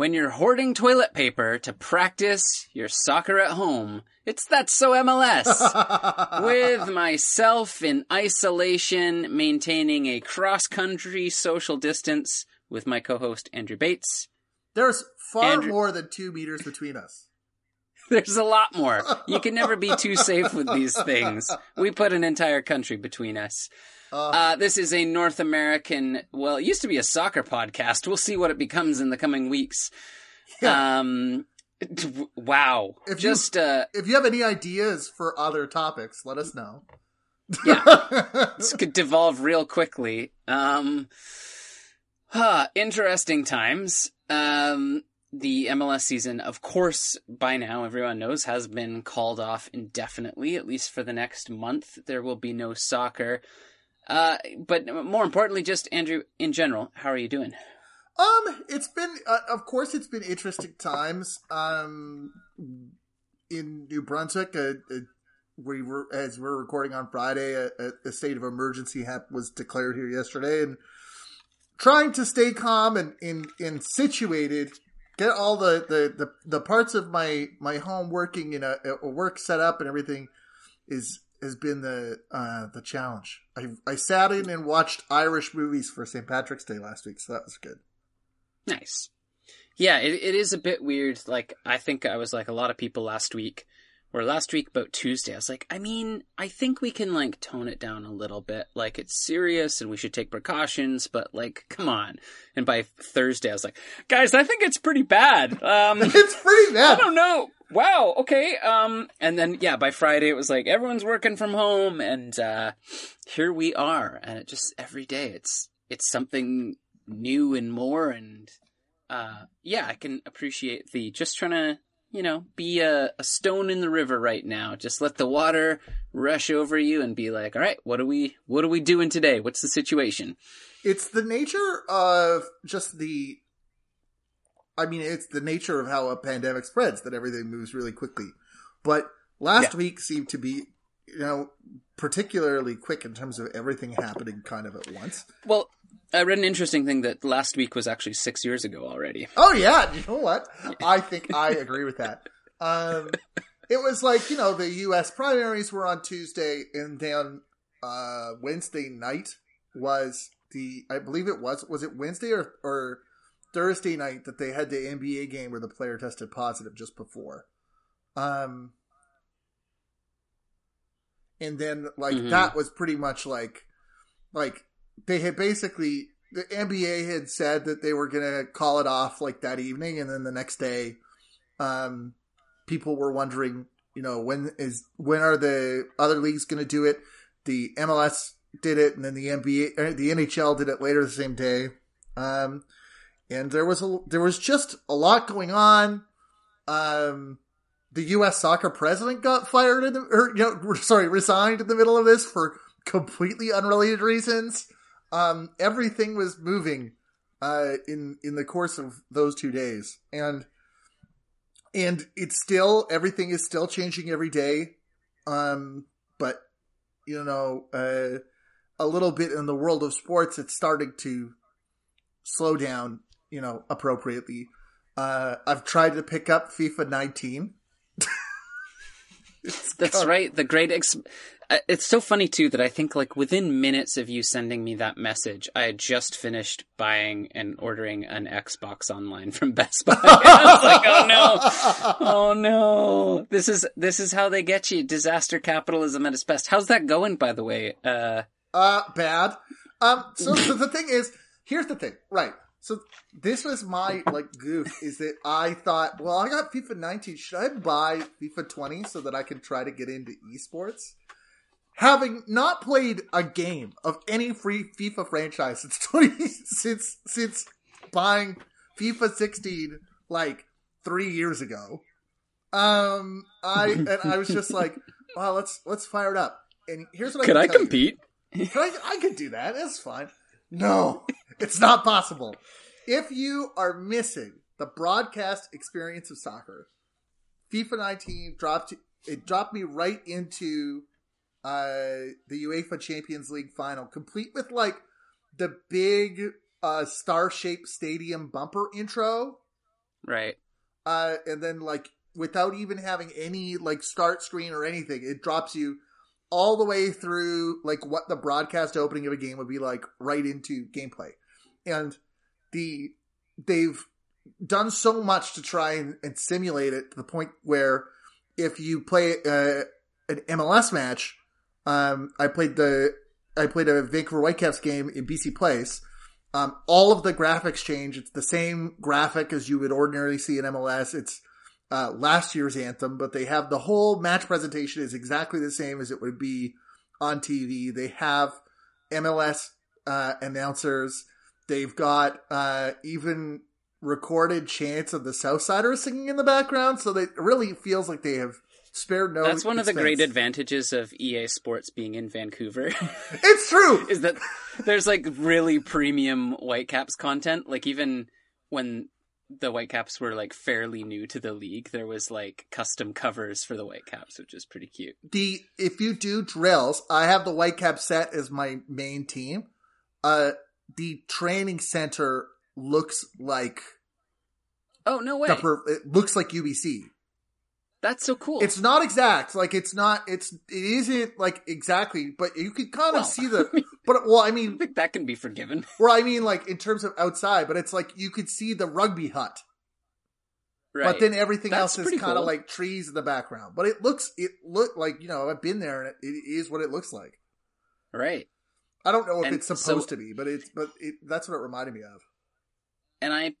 When you're hoarding toilet paper to practice your soccer at home, it's That's So MLS. With myself in isolation, maintaining a cross country social distance with my co host Andrew Bates. There's far Andrew- more than two meters between us. There's a lot more. You can never be too safe with these things. We put an entire country between us. Uh, Uh, this is a North American, well, it used to be a soccer podcast. We'll see what it becomes in the coming weeks. Yeah. Um, wow. If you- uh, if you have any ideas for other topics, let us know. yeah, this could devolve real quickly. Um, huh, interesting times. Um, the MLS season, of course, by now everyone knows has been called off indefinitely, at least for the next month. There will be no soccer. Uh, but more importantly, just Andrew, in general, how are you doing? Um, it's been, uh, of course, it's been interesting times. Um, in New Brunswick, uh, uh, we were as we're recording on Friday, a, a, state of emergency hap- was declared here yesterday, and trying to stay calm and in and situated, get all the, the the the parts of my my home working in a, a work set up and everything is has been the uh the challenge. I I sat in and watched Irish movies for St. Patrick's Day last week, so that was good. Nice. Yeah, it, it is a bit weird. Like, I think I was like a lot of people last week, or last week about Tuesday. I was like, I mean, I think we can like tone it down a little bit. Like, it's serious and we should take precautions, but like, come on. And by Thursday, I was like, guys, I think it's pretty bad. Um, It's pretty bad. I don't know. Wow. Okay. Um, and then yeah, by Friday it was like everyone's working from home, and uh, here we are. And it just every day it's it's something new and more, and uh, yeah, I can appreciate the just trying to you know be a, a stone in the river right now. Just let the water rush over you and be like, all right, what are we what are we doing today? What's the situation? It's the nature of just the. I mean, it's the nature of how a pandemic spreads that everything moves really quickly. But last Yeah. week seemed to be, you know, particularly quick in terms of everything happening kind of at once. Well, I read an interesting thing that last week was actually six years ago already. Oh yeah, you know what? I think I agree with that. Um, it was like you know the U.S. primaries were on Tuesday, and then uh, Wednesday night was the I believe it was was it Wednesday or or Thursday night that they had the NBA game where the player tested positive just before. Um, and then like Mhm. that was pretty much like like they had basically the NBA had said that they were gonna call it off like that evening, and then the next day, um, people were wondering, you know, when is when are the other leagues gonna do it? The MLS did it, and then the NBA, uh, the NHL did it later the same day. Um, and there was a there was just a lot going on. Um, the U.S. soccer president got fired in the, or you know, sorry, resigned in the middle of this for completely unrelated reasons. Um, everything was moving uh, in in the course of those two days, and and it's still everything is still changing every day. Um, but you know, uh, a little bit in the world of sports, it's starting to slow down. You know, appropriately. Uh, I've tried to pick up FIFA 19. It's right. The great. Ex- uh, it's so funny too that I think like within minutes of you sending me that message, I had just finished buying and ordering an Xbox online from Best Buy. I was like, oh no, oh no. This is this is how they get you. Disaster capitalism at its best. How's that going, by the way? Uh, Uh, bad. Um, so the thing is, here's the thing, right? So this was my like goof is that I thought, well, I got FIFA 19. Should I buy FIFA 20 so that I can try to get into esports? Having not played a game of any free FIFA franchise since 20 since since buying FIFA 16 like three years ago, um, I and I was just like, well, let's let's fire it up. And here's what could I I can you. compete? I, I could do that. It's fine. No, it's not possible. If you are missing the broadcast experience of soccer, FIFA 19 dropped it dropped me right into uh, the UEFA Champions League final, complete with like the big uh, star-shaped stadium bumper intro Right. Uh, and then like without even having any like start screen or anything, it drops you all the way through like what the broadcast opening of a game would be like right into gameplay. And the they've done so much to try and, and simulate it to the point where if you play uh, an MLS match, um, I played the I played a Vancouver Whitecaps game in BC Place. Um, all of the graphics change. It's the same graphic as you would ordinarily see in MLS. It's uh, last year's anthem, but they have the whole match presentation is exactly the same as it would be on TV. They have MLS uh, announcers. They've got uh, even recorded chants of the Southsiders singing in the background, so it really feels like they have spared no. That's one of the great advantages of EA Sports being in Vancouver. It's true. is that there's like really premium Whitecaps content. Like even when the Whitecaps were like fairly new to the league, there was like custom covers for the Whitecaps, which is pretty cute. the if you do drills, I have the Whitecap set as my main team. Uh, the training center looks like Oh no way! the it looks like UBC. That's so cool. It's not exact, like it's not. It's it isn't like exactly, but you could kind of Well, see the. I mean, But well, I mean, I think that can be forgiven. well, I mean, like in terms of outside, but it's like you could see the rugby hut, Right. but then everything That's else is kind of cool. like trees in the background. But it looks, it look like you know I've been there, and it, it is what it looks like. right. I don't know if And it's so- supposed to be, but it's but it, that's what it reminded me of. and I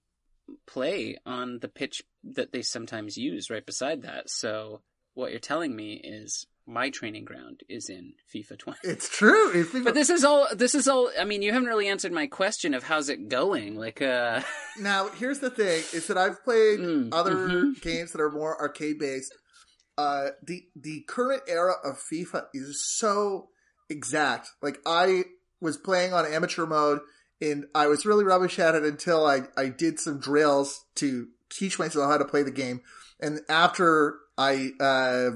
play on the pitch that they sometimes use right beside that. So what you're telling me is my training ground is in FIFA 20. It's true. It's, But this is all this is all I mean you haven't really answered my question of how's it going? Like uh now here's the thing: is that I've played Mm, other mhm. games that are more arcade based. Uh, the the current era of FIFA is so exact. Like I was playing on amateur mode, and I was really rubbish at it until I I did some drills to teach myself how to play the game. And after I uh,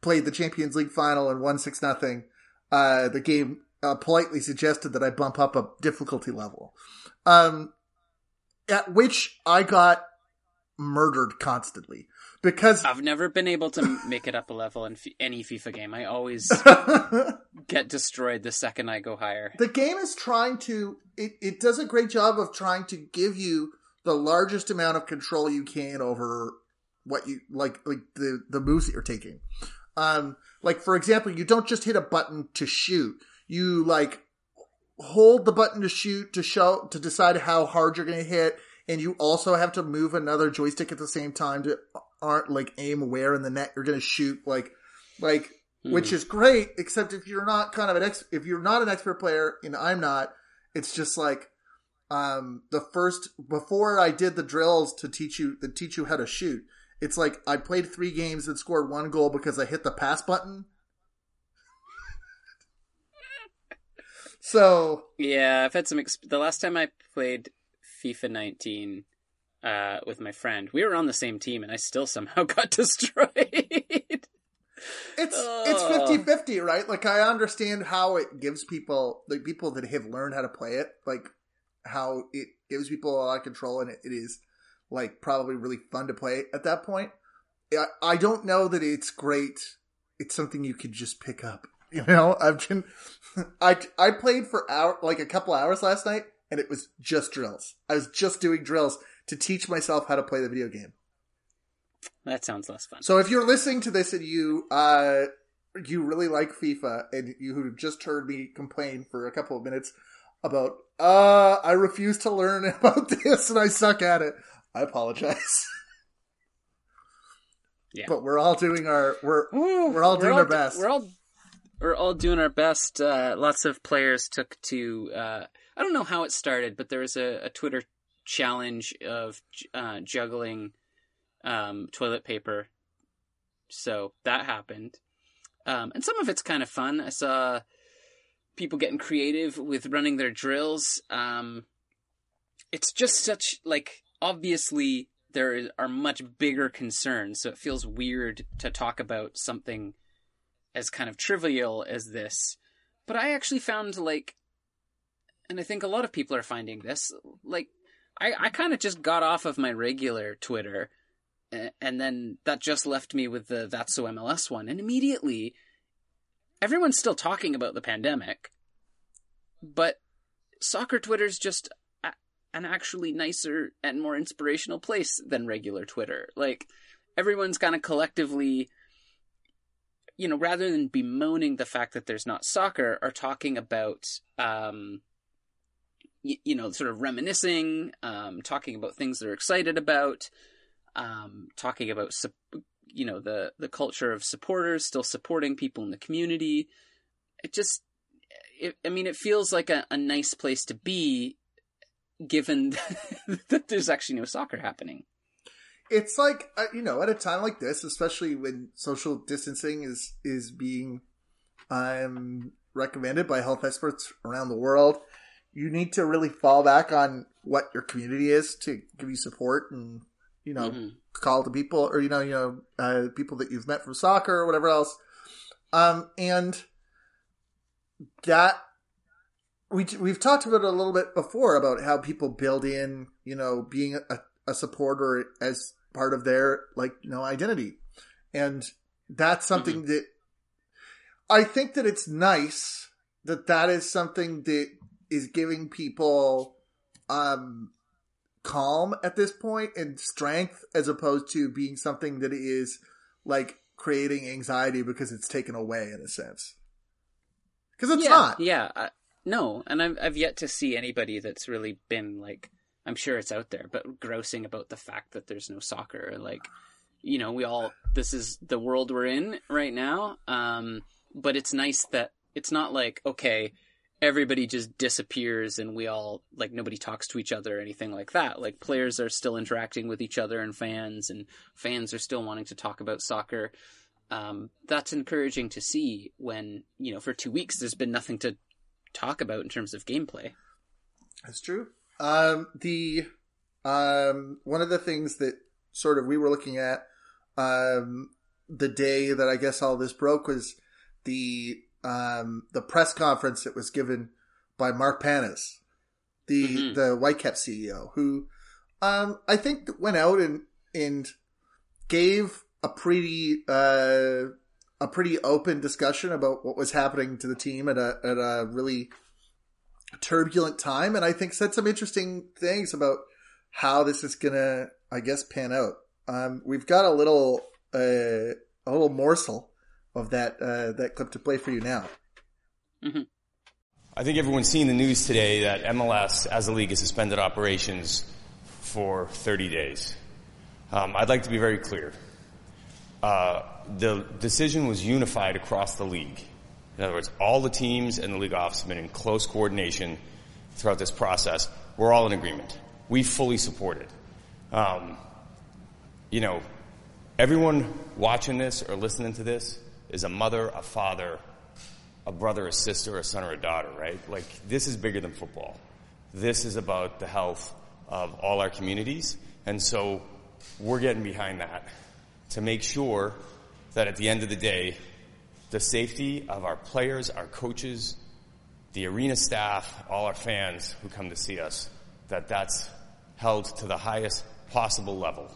played the Champions League final and won six nothing, uh, the game uh, politely suggested that I bump up a difficulty level. Um, at which I got murdered constantly because I've never been able to make it up a level in f- any FIFA game. I always get destroyed the second I go higher. The game is trying to it, it does a great job of trying to give you the largest amount of control you can over what you like like the the moves that you're taking um like for example you don't just hit a button to shoot you like hold the button to shoot to show to decide how hard you're going to hit and you also have to move another joystick at the same time to aren't like aim aware in the net you're going to shoot like like which Hmm. is great except if you're not kind of an ex if you're not an expert player and I'm not it's just like um the first before I did the drills to teach you to teach you how to shoot it's like I played 3 games and scored one goal because I hit the pass button so Yeah, I've had some. Exp- the last time I played FIFA 19 uh, with my friend, we were on the same team, and I still somehow got destroyed. it's it's Oh. 50-50 right? Like i understand how it gives people like people that have learned how to play it like how it gives people a lot of control and it, it is like probably really fun to play at that point. I, I don't know that it's great. It's something you could just pick up you know? I've been i i played for hour like a couple hours last night and it was just drills. I was just doing drills to teach myself how to play the video game that sounds less fun. so if you're listening to this and you uh you really like FIFA and you just heard me complain for a couple of minutes about uh I refuse to learn about this and I suck at it, I apologize. Yeah. But we're all doing our we're Woo, we're all doing our best. We're all we're all doing our best. Uh, lots of players took to. Uh, I don't know how it started, but there was a, a Twitter challenge of uh, juggling um, toilet paper. So that happened, um, and some of it's kind of fun. I saw people getting creative with running their drills. Um, it's just such like obviously there are much bigger concerns, so it feels weird to talk about something as kind of trivial as this. But I actually found like, and I think a lot of people are finding this, like I, I kind of just got off of my regular Twitter, and then that just left me with the That's So MLS one, and immediately everyone's still talking about the pandemic, but soccer Twitter's just an actually nicer and more inspirational place than regular Twitter. Like everyone's kind of collectively you know, rather than bemoaning the fact that there's not soccer, are talking about, um, y- you know, sort of reminiscing, um, talking about things they're excited about, um, talking about, you know, the the culture of supporters still supporting people in the community. It just, it, I mean, it feels like a, a nice place to be, given that there's actually no soccer happening it's like uh, you know at a time like this especially when social distancing is is being um recommended by health experts around the world you need to really fall back on what your community is to give you support and you know mm-hmm. call to people or you know you know uh, people that you've met from soccer or whatever else um and that we we've talked about it a little bit before about how people build in you know being a, a supporter as part of their like you know identity and that's something mm-hmm. that i think that it's nice that that is something that is giving people um calm at this point and strength as opposed to being something that is like creating anxiety because it's taken away in a sense because it's yeah, not yeah uh, no and I've, I've yet to see anybody that's really been like I'm sure it's out there, but grousing about the fact that there's no soccer. Like, you know, we all, this is the world we're in right now. Um, but it's nice that it's not like, okay, everybody just disappears and we all, like, nobody talks to each other or anything like that. Like, players are still interacting with each other and fans, and fans are still wanting to talk about soccer. Um, that's encouraging to see when, you know, for two weeks there's been nothing to talk about in terms of gameplay. That's true. Um, the um, one of the things that sort of we were looking at um, the day that I guess all this broke was the um, the press conference that was given by Mark Pannes, the mm-hmm. the Whitecap CEO, who um, I think went out and and gave a pretty uh, a pretty open discussion about what was happening to the team at a at a really turbulent time, and I think said some interesting things about how this is gonna, I guess, pan out. Um, we've got a little uh, a little morsel of that uh, that clip to play for you now. Mm-hmm. I think everyone's seen the news today that MLS, as a league, has suspended operations for 30 days. Um, I'd like to be very clear. Uh, the decision was unified across the league. In other words, all the teams and the league office have been in close coordination throughout this process. We're all in agreement. We fully support it. Um, you know, everyone watching this or listening to this is a mother, a father, a brother, a sister, a son, or a daughter, right? Like, this is bigger than football. This is about the health of all our communities. And so we're getting behind that to make sure that at the end of the day, the safety of our players, our coaches, the arena staff, all our fans who come to see us, that that's held to the highest possible level.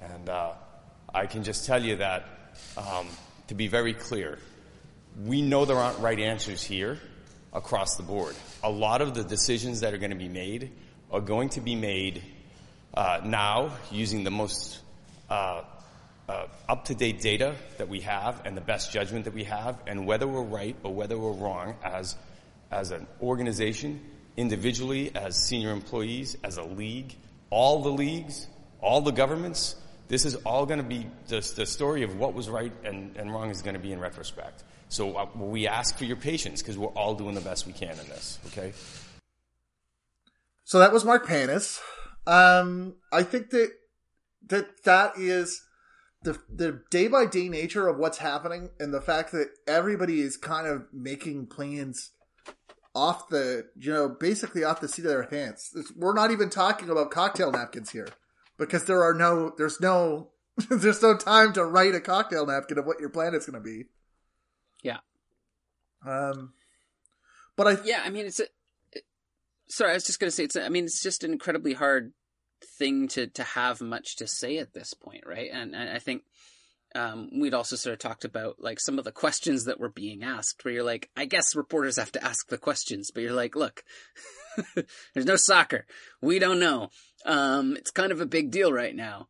And uh, I can just tell you that, um, to be very clear, we know there aren't right answers here across the board. A lot of the decisions that are going to be made are going to be made uh, now using the most uh, uh, up-to-date data that we have and the best judgment that we have and whether we're right or whether we're wrong as, as an organization, individually, as senior employees, as a league, all the leagues, all the governments, this is all going to be the, the, story of what was right and, and wrong is going to be in retrospect. So uh, we ask for your patience because we're all doing the best we can in this. Okay. So that was Mark Pannes. Um, I think that that that is the the day by day nature of what's happening and the fact that everybody is kind of making plans off the you know basically off the seat of their pants. We're not even talking about cocktail napkins here because there are no there's no there's no time to write a cocktail napkin of what your plan is going to be. Yeah. Um, but I yeah I mean it's a, sorry, I was just going to say it's. I mean, it's just an incredibly hard thing to to have much to say at this point, right? And, and I think um, we'd also sort of talked about like some of the questions that were being asked, where you're like, I guess reporters have to ask the questions, but you're like, look, there's no soccer, we don't know. Um, it's kind of a big deal right now.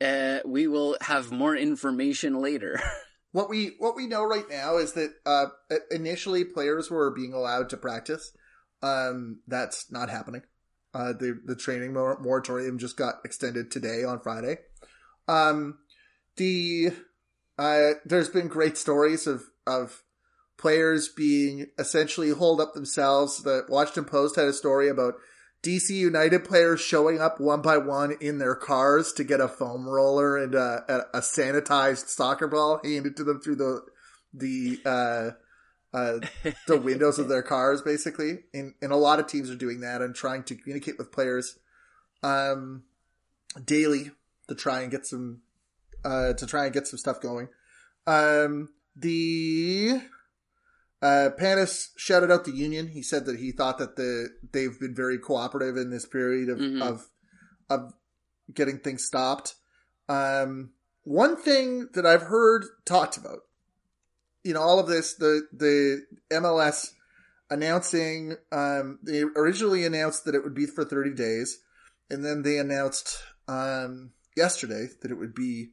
Uh, we will have more information later. what we what we know right now is that uh, initially players were being allowed to practice. Um, that's not happening. Uh, the the training moratorium just got extended today on Friday. Um, the uh, there's been great stories of of players being essentially holed up themselves. The Washington Post had a story about DC United players showing up one by one in their cars to get a foam roller and a, a, sanitized soccer ball handed to them through the the uh, uh, the windows of their cars, basically. And, and a lot of teams are doing that and trying to communicate with players um, daily to try and get some uh, to try and get some stuff going. Um, the uh, Pannes shouted out the union. He said that he thought that the they've been very cooperative in this period of mm-hmm. of of getting things stopped. Um, one thing that I've heard talked about, you know, all of this, the the MLS announcing, um, they originally announced that it would be for 30 days, and then they announced um, yesterday that it would be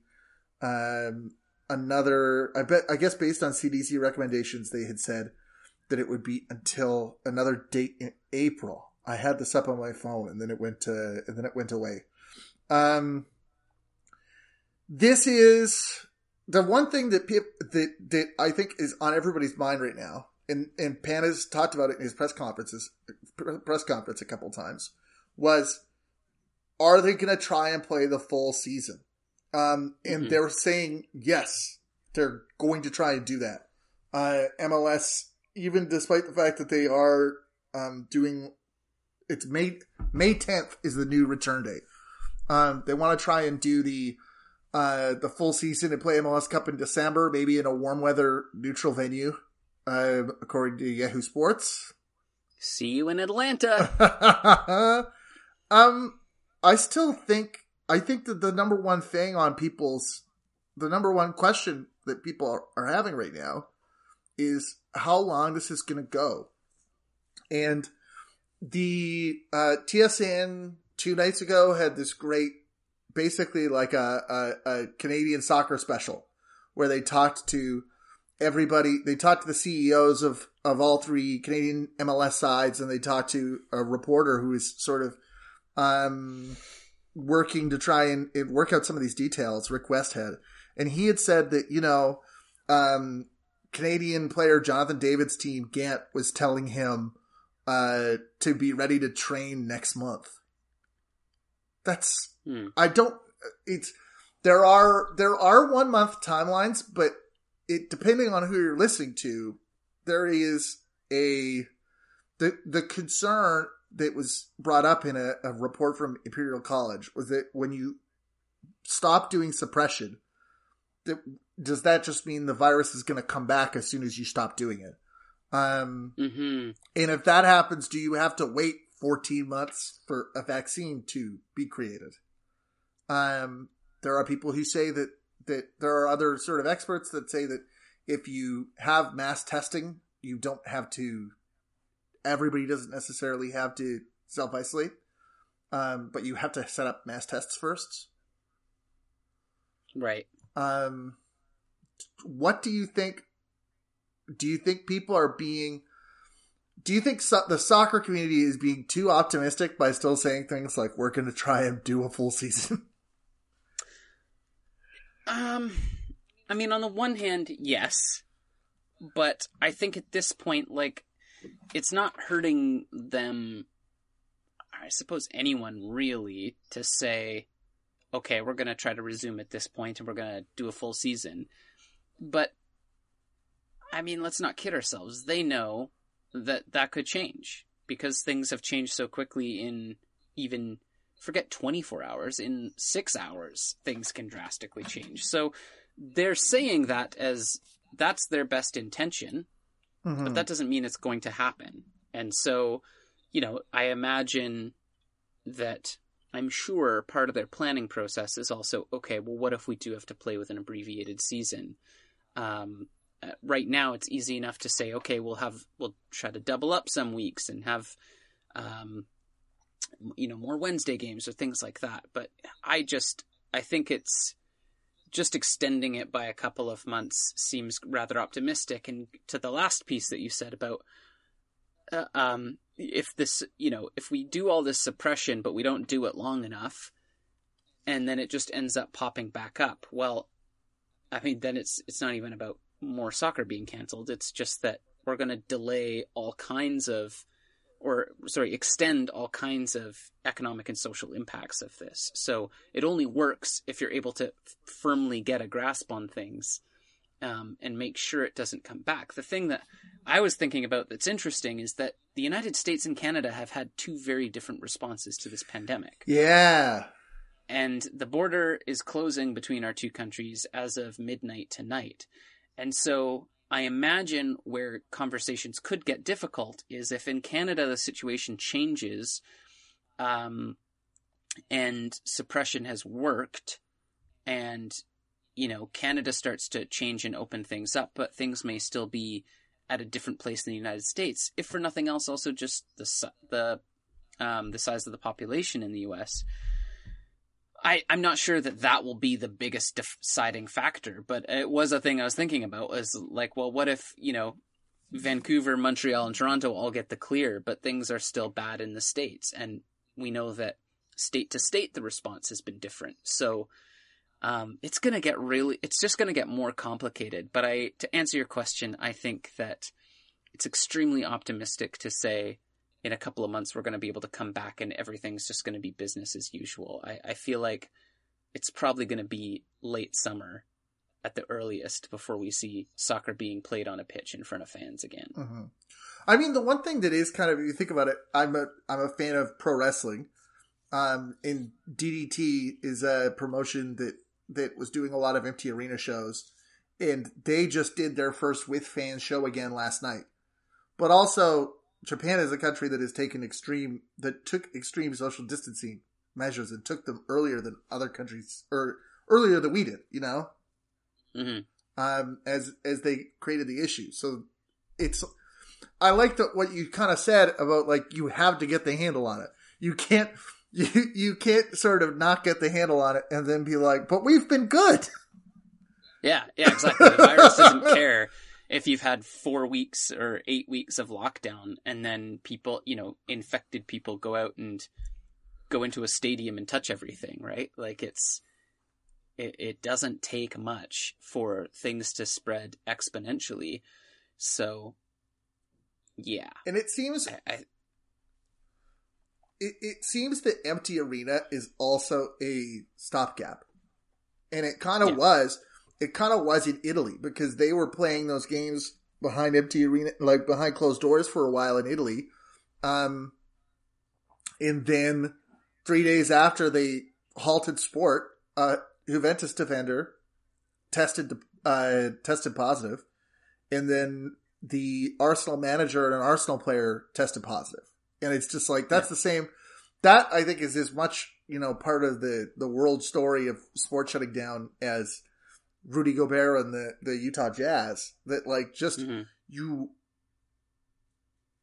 um, another, I bet, I guess based on CDC recommendations, they had said that it would be until another date in April. I had this up on my phone and then it went to, and then it went away. Um, this is the one thing that people, that, that I think is on everybody's mind right now. And, and Pan has talked about it in his press conferences, press conference a couple times was, are they going to try and play the full season? Um, and mm-hmm. they're saying yes, they're going to try and do that. Uh, MLS, even despite the fact that they are um, doing, it's May May 10th is the new return date. Um, they want to try and do the uh, the full season and play MLS Cup in December, maybe in a warm weather neutral venue, uh, according to Yahoo Sports. See you in Atlanta. um, I still think I think that the number one thing on people's, the number one question that people are, are having right now is how long this is going to go. And the uh, TSN two nights ago had this great, basically like a, a, a Canadian soccer special where they talked to everybody. They talked to the CEOs of, of all three Canadian MLS sides and they talked to a reporter who is sort of, um, working to try and work out some of these details, Rick Westhead, and he had said that you know, um, Canadian player Jonathan David's team Gent was telling him uh, to be ready to train next month. That's hmm. I don't. It's there are there are one month timelines, but it depending on who you're listening to, there is a the the concern that was brought up in a, a report from Imperial College was that when you stop doing suppression, that, does that just mean the virus is going to come back as soon as you stop doing it? Um, mm-hmm. And if that happens, do you have to wait 14 months for a vaccine to be created? Um, there are people who say that, that there are other sort of experts that say that if you have mass testing, you don't have to everybody doesn't necessarily have to self isolate, um, but you have to set up mass tests first. Right. Um, what do you think? Do you think people are being? Do you think so- the soccer community is being too optimistic by still saying things like "we're going to try and do a full season"? Um, I mean, on the one hand, yes, but I think at this point, like it's not hurting them I suppose anyone really to say, okay, we're going to try to resume at this point and we're going to do a full season. But, I mean, let's not kid ourselves. They know that that could change because things have changed so quickly in even, forget 24 hours, in six hours, things can drastically change. So they're saying that as that's their best intention, mm-hmm. but that doesn't mean it's going to happen. And so you know, I imagine that I'm sure part of their planning process is also okay. Well, what if we do have to play with an abbreviated season? Um, uh, right now, it's easy enough to say, okay, we'll have we'll try to double up some weeks and have, um, you know, more Wednesday games or things like that. But I just I think it's just extending it by a couple of months seems rather optimistic. And to the last piece that you said about uh, um, if this, you know, if we do all this suppression, but we don't do it long enough, and then it just ends up popping back up, well, I mean, then it's it's not even about more soccer being canceled. It's just that we're going to delay all kinds of, or sorry, extend all kinds of economic and social impacts of this. So it only works if you're able to firmly get a grasp on things um, and make sure it doesn't come back. The thing that I was thinking about that's interesting is that the United States and Canada have had two very different responses to this pandemic. Yeah. And the border is closing between our two countries as of midnight tonight. And so I imagine where conversations could get difficult is if in Canada the situation changes um, and suppression has worked and you know, Canada starts to change and open things up, but things may still be at a different place in the United States. If for nothing else, also just the the um, the size of the population in the U.S. I I'm not sure that that will be the biggest deciding factor, but it was a thing I was thinking about. Was like, well, what if you know, Vancouver, Montreal, and Toronto all get the clear, but things are still bad in the states, and we know that state to state the response has been different. So um, it's going to get really, it's just going to get more complicated. But I, to answer your question, I think that it's extremely optimistic to say in a couple of months we're going to be able to come back and everything's just going to be business as usual. I, I feel like it's probably going to be late summer at the earliest before we see soccer being played on a pitch in front of fans again. Mm-hmm. I mean, the one thing that is kind of, if you think about it, I'm a I'm a fan of pro wrestling. Um, and DDT is a promotion that that was doing a lot of empty arena shows, and they just did their first with fans show again last night. But also, Japan is a country that has taken extreme that took extreme social distancing measures and took them earlier than other countries or earlier than we did. You know, mm-hmm. um, as as they created the issue. So it's I like what you kind of said about like you have to get the handle on it. You can't you you can't sort of not get the handle on it and then be like, but we've been good. Yeah, yeah, exactly. The virus doesn't care if you've had four weeks or eight weeks of lockdown and then people, you know, infected people go out and go into a stadium and touch everything, right? Like it's it, it doesn't take much for things to spread exponentially. So yeah. And it seems I, I it, it seems that empty arena is also a stopgap, and it kind of yeah. was. It kind of was in Italy because they were playing those games behind empty arena, like behind closed doors for a while in Italy. Um, and then three days after they halted sport, uh, Juventus defender tested uh, tested positive, and then the Arsenal manager and an Arsenal player tested positive and it's just like that's yeah. the same. That I think is as much you know part of the the world story of sports shutting down as Rudy Gobert and the the Utah Jazz. That like just mm-hmm. you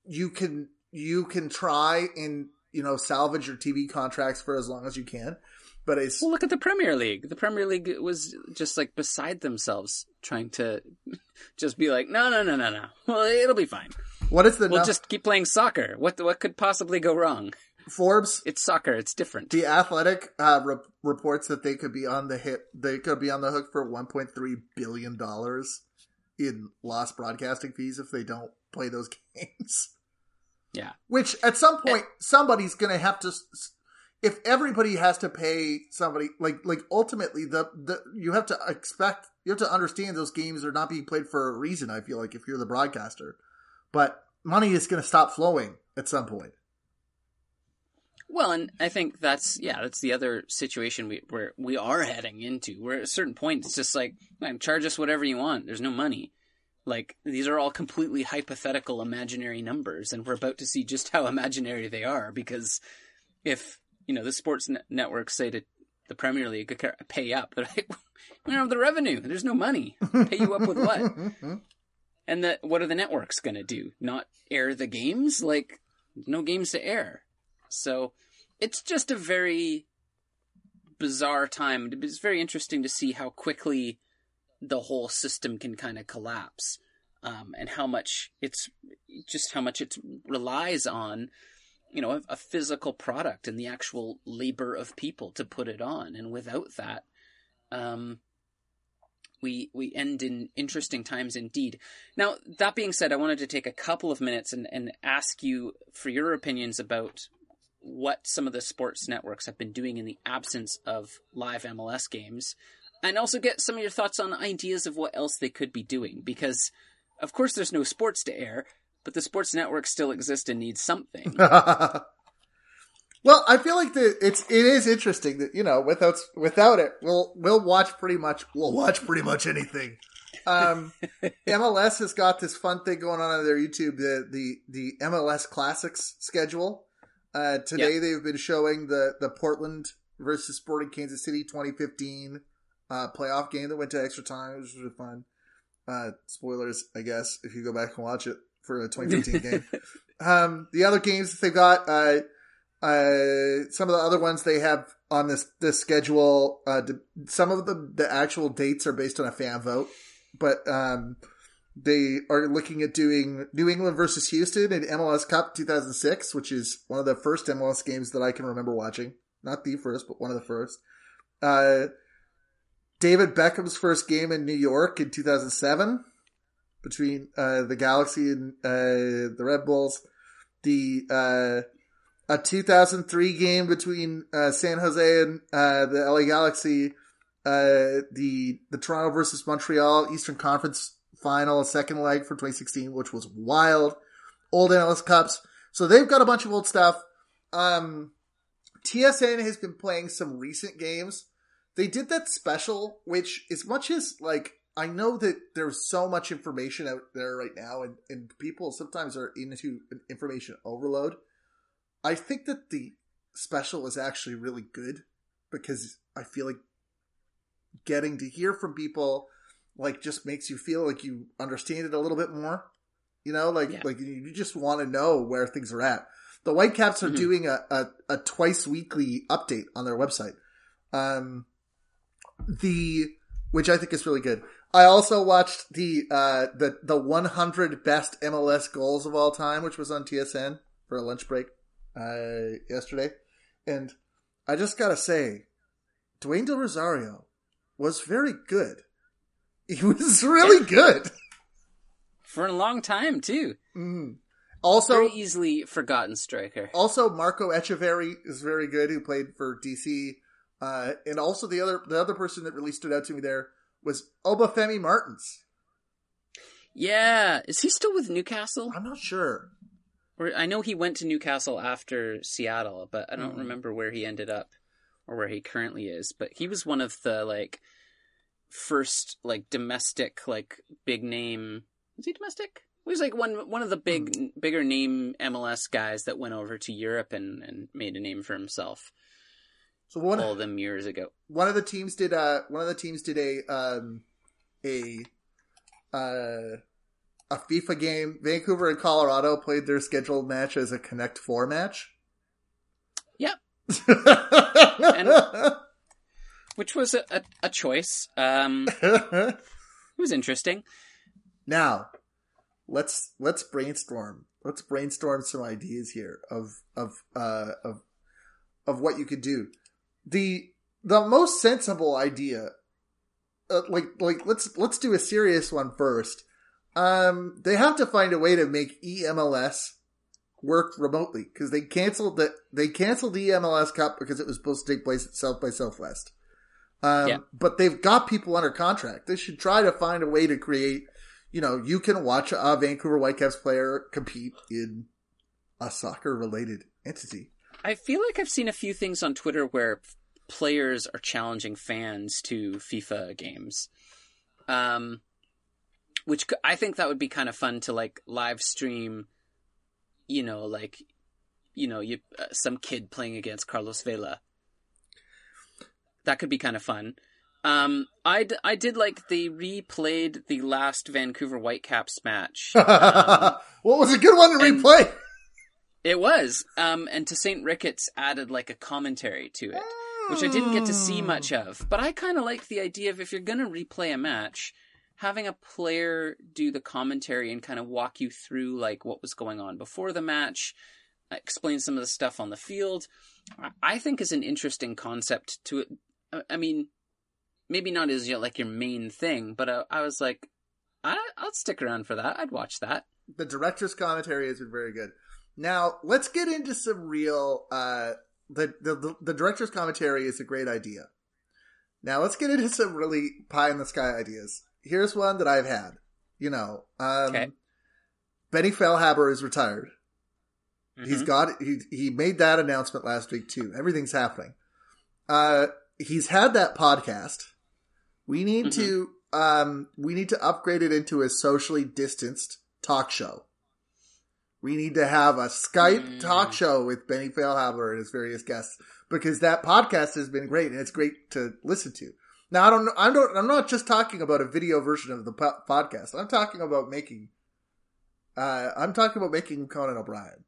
you can you can try and you know salvage your TV contracts for as long as you can. But it's well, look at the Premier League. The Premier League was just like beside themselves, trying to just be like, no, no, no, no, no. Well, it'll be fine. What is the? We'll just keep playing soccer. What what could possibly go wrong? Forbes. It's soccer. It's different. The Athletic uh, re- reports that they could be on the hit. They could be on the hook for 1.3 billion dollars in lost broadcasting fees if they don't play those games. Yeah. Which at some point somebody's going to have to. If everybody has to pay somebody, like like ultimately the the you have to expect you have to understand those games are not being played for a reason. I feel like if you're the broadcaster, but money is going to stop flowing at some point. Well, and I think that's yeah, that's the other situation we where we are heading into. Where at a certain point, it's just like, man, charge us whatever you want. There's no money. Like these are all completely hypothetical, imaginary numbers, and we're about to see just how imaginary they are. Because if you know the sports ne- networks say to the Premier League, pay up, like, we don't have the revenue. There's no money. Pay you up with what? and the, what are the networks going to do? Not air the games? Like, no games to air. So it's just a very bizarre time. It's very interesting to see how quickly the whole system can kind of collapse, um, and how much it's just how much it relies on, you know, a, a, physical product and the actual labor of people to put it on. And without that, um, we we end in interesting times indeed. Now, that being said, I wanted to take a couple of minutes and, and ask you for your opinions about what some of the sports networks have been doing in the absence of live MLS games, and also get some of your thoughts on ideas of what else they could be doing. Because, of course, there's no sports to air, but the sports networks still exist and need something. well, I feel like the, it's it is interesting that you know without without it, we'll we'll watch pretty much we'll watch pretty much anything. Um, MLS has got this fun thing going on on their YouTube, the the the MLS Classics schedule uh, today yeah. they've been showing the the Portland versus Sporting Kansas City 2015 uh, playoff game that went to extra time. which was really fun. Uh, spoilers, I guess, if you go back and watch it for a 2015 game. Um, the other games that they've got, uh, uh, some of the other ones they have on this this schedule. Uh, some of the the actual dates are based on a fan vote, but um, they are looking at doing New England versus Houston in MLS Cup 2006, which is one of the first MLS games that I can remember watching. Not the first, but one of the first. Uh, David Beckham's first game in New York in 2007 between uh, the Galaxy and uh, the Red Bulls. The uh, a 2003 game between uh, San Jose and uh, the LA Galaxy. the the Toronto versus Montreal Eastern Conference final, second leg for 2016, which was wild. Old MLS Cups. So they've got a bunch of old stuff. Um, TSN has been playing some recent games. They did that special, which as much as like, I know that there's so much information out there right now and, and people sometimes are into information overload. I think that the special is actually really good because I feel like getting to hear from people like just makes you feel like you understand it a little bit more. You know, like yeah. like you just want to know where things are at. The Whitecaps are mm-hmm. doing a, a, a, twice weekly update on their website. Um, the which I think is really good. I also watched the uh the the 100 best MLS goals of all time, which was on TSN for a lunch break uh yesterday, and I just gotta say, Dwayne De Rosario was very good. He was really yeah. good for a long time too. Mm. Also, very easily forgotten striker. Also, Marco Etcheverry is very good, who played for DC. Uh, and also the other the other person that really stood out to me there was Obafemi Martins. Yeah, is he still with Newcastle? I'm not sure. Or I know he went to Newcastle after Seattle, but I don't mm. remember where he ended up or where he currently is. But he was one of the like first like domestic like big name. Was he domestic? He was like one one of the big mm. bigger name MLS guys that went over to Europe and and made a name for himself. So one all of them years ago. One of the teams did uh one of the teams did a um a uh a FIFA game. Vancouver and Colorado played their scheduled match as a Connect Four match. Yep. and which was a, a, a choice. Um, it was interesting. Now, let's let's brainstorm. Let's brainstorm some ideas here of of uh, of of what you could do. The the most sensible idea, uh, like like let's let's do a serious one first. Um, they have to find a way to make EMLS work remotely because they canceled the they canceled the EMLS Cup because it was supposed to take place at South by Southwest. Um, yeah. But they've got people under contract. They should try to find a way to create, you know, you can watch a Vancouver Whitecaps player compete in a soccer related entity. I feel like I've seen a few things on Twitter where players are challenging fans to FIFA games. Um, which I think that would be kind of fun to like live stream. You know, like you know, you uh, some kid playing against Carlos Vela. That could be kind of fun. Um, I, d- I did like they replayed the last Vancouver Whitecaps match. Um, what was a good one to replay? It was. Um, and Tosaint Ricketts added like a commentary to it, which I didn't get to see Hmm. much of. But I kind of like the idea of if you're going to replay a match, having a player do the commentary and kind of walk you through like what was going on before the match, explain some of the stuff on the field. I- I think is an interesting concept to it. I- mean, maybe not as your, like your main thing, but I, I was like, I, I'll stick around for that. I'd watch that. the director's commentary has been very good. Now let's get into some real. Uh, the, the the director's commentary is a great idea. Now let's get into some really pie in the sky ideas. Here's one that I've had. You know, um, Okay. Benny Feilhaber is retired. He's Mhm. got he he made that announcement last week too. Everything's happening. Uh, he's had that podcast. We need Mm-hmm. to um we need to upgrade it into a socially distanced talk show. We need to have a Skype Mm. talk show with Benny Feilhaber and his various guests because that podcast has been great and it's great to listen to. Now I don't know. I'm not. I'm not just talking about a video version of the po- podcast. I'm talking about making. Uh, I'm talking about making Conan O'Brien.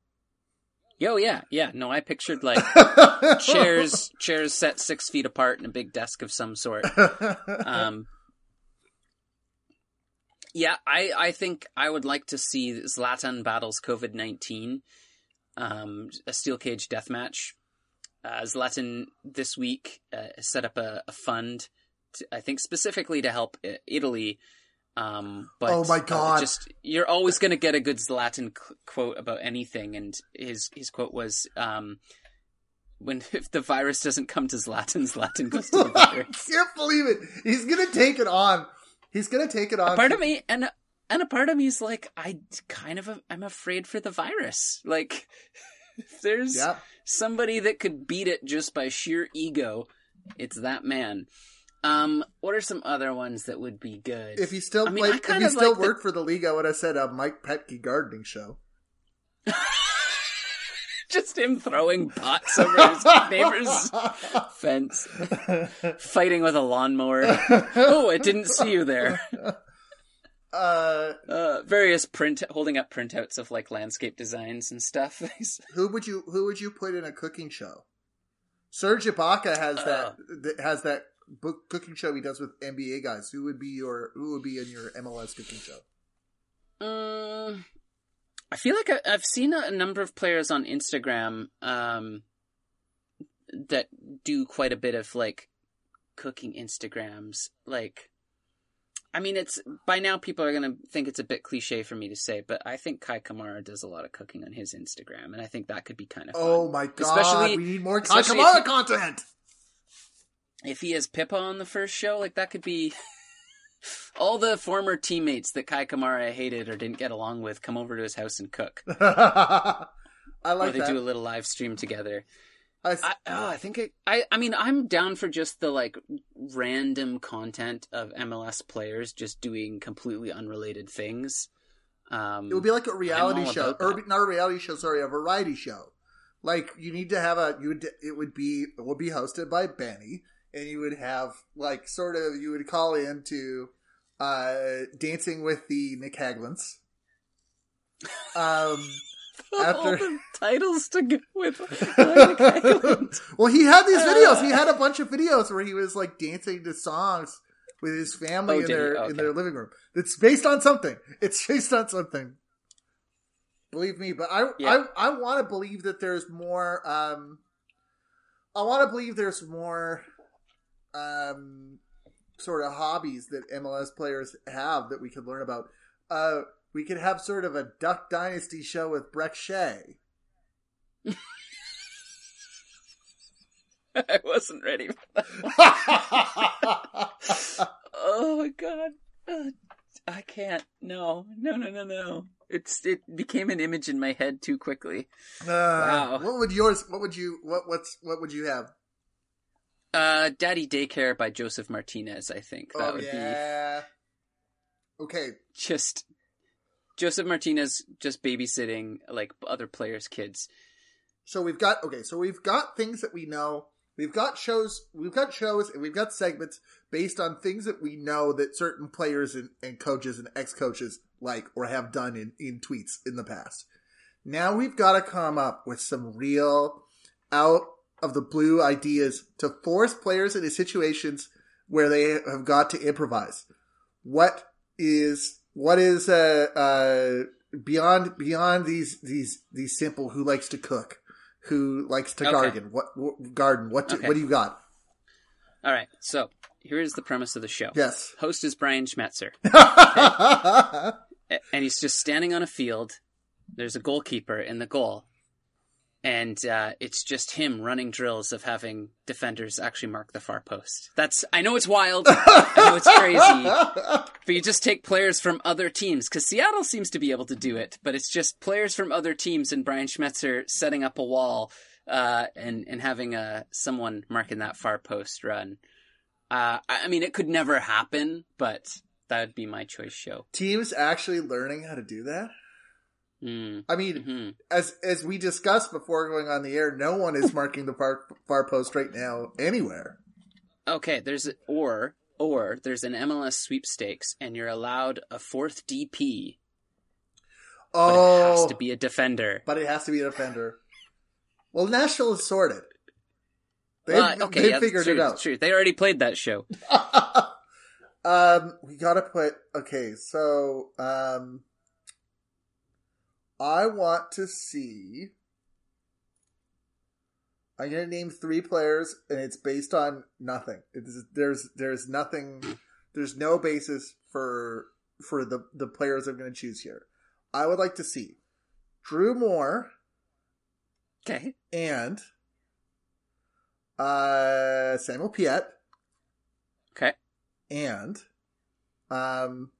Yo, yeah, yeah. No, I pictured like chairs, chairs set six feet apart and a big desk of some sort. Um, yeah, I, I think I would like to see Zlatan battles COVID nineteen, um, a steel cage death match. Uh, Zlatan this week uh, set up a, a fund, to, I think specifically to help Italy. Um, but Oh my uh, God. just you're always going to get a good Zlatan qu- quote about anything, and his his quote was, um, "When if the virus doesn't come to Zlatan, Zlatan goes to the virus." I virus." can't believe it. He's gonna take it on. He's gonna take it on. a part of me and and a part of me is like i kind of i'm afraid for the virus like if there's Yeah. somebody that could beat it just by sheer ego it's that man um what are some other ones that would be good? If he still I mean, played, if of still like the- worked for the league, I would have said a Mike Petke gardening show. just him throwing pots over his neighbor's fence. Fighting with a lawnmower. Oh i didn't see you there. Uh, uh various print holding up printouts of like landscape designs and stuff. who would you who would you put in a cooking show? Serge Ibaka has that that has that book cooking show he does with NBA guys. Who would be your who would be in your MLS cooking show? Um, I feel like I, I've seen a, a number of players on Instagram um, that do quite a bit of like cooking Instagrams. Like, I mean, it's by now people are gonna think it's a bit cliche for me to say, but I think Kai Kamara does a lot of cooking on his Instagram, and I think that could be kind of fun. Oh my god, Especially- we need more Kai Kamara you- content. If he has Pippa on the first show, like that could be all the former teammates that Kai Kamara hated or didn't get along with come over to his house and cook. I like or they that. do a little live stream together. I oh, I think it, I. I mean, I'm down for just the like random content of MLS players just doing completely unrelated things. Um, It would be like a reality show, or not a reality show. Sorry, a variety show. Like you need to have a you would it would be it would be hosted by Benny, and you would have like sort of you would call into uh Dancing with the Nick Hagglunds. Um, all after- the titles to go with. Well, he had these videos. He had a bunch of videos where he was like dancing to songs with his family Oh, in their Okay. in their living room. It's based on something. It's based on something. Believe me, but I Yeah. I, I want to believe that there's more. Um, I want to believe there's more. Um, sort of hobbies that MLS players have that we could learn about. Uh, we could have sort of a Duck Dynasty show with Brek Shea. I wasn't ready. For that. Oh my god, Uh, I can't. No, no, no, no, no. It's it became an image in my head too quickly. Uh, What would yours? What would you? What what's what would you have? Uh, Daddy Daycare by Josef Martinez. I think that oh would yeah. Okay, Just Josef Martinez just babysitting like other players' kids. so we've got okay, so we've got things that we know. We've got shows, we've got shows, and we've got segments based on things that we know that certain players and, and coaches and ex coaches like or have done in, in tweets in the past. Now we've got to come up with some real out of the blue ideas to force players into situations where they have got to improvise. What is what is uh, uh beyond beyond these these these simple who likes to cook, who likes to Okay. garden? What, what garden? What do, Okay. what do you got? All right, so here is the premise of the show. Yes. Host is Brian Schmetzer, a- and he's just standing on a field. There's a goalkeeper in the goal, and uh, it's just him running drills of having defenders actually mark the far post. That's I know it's wild, I know it's crazy, but you just take players from other teams because Seattle seems to be able to do it, but it's just players from other teams and Brian Schmetzer setting up a wall uh, and and having uh, someone marking that far post run. Uh, I mean, it could never happen, but that would be my choice show. Teams actually learning how to do that. Mm. I mean, hmm as as we discussed before going on the air, no one is marking the far far post right now anywhere. Okay, there's a, or or there's an MLS sweepstakes, and you're allowed a fourth DP, but Oh, it has to be a defender. but it has to be a defender. Well, Nashville is sorted. They Well, okay, they yeah, figured true, it out. True, they already played that show. um, we gotta put okay. So, um, I want to see. I'm gonna name three players, and it's based on nothing. It is, there's there's nothing. There's no basis for for the the players I'm gonna choose here. I would like to see Drew Moor Okay, and uh Samuel Piette okay. and um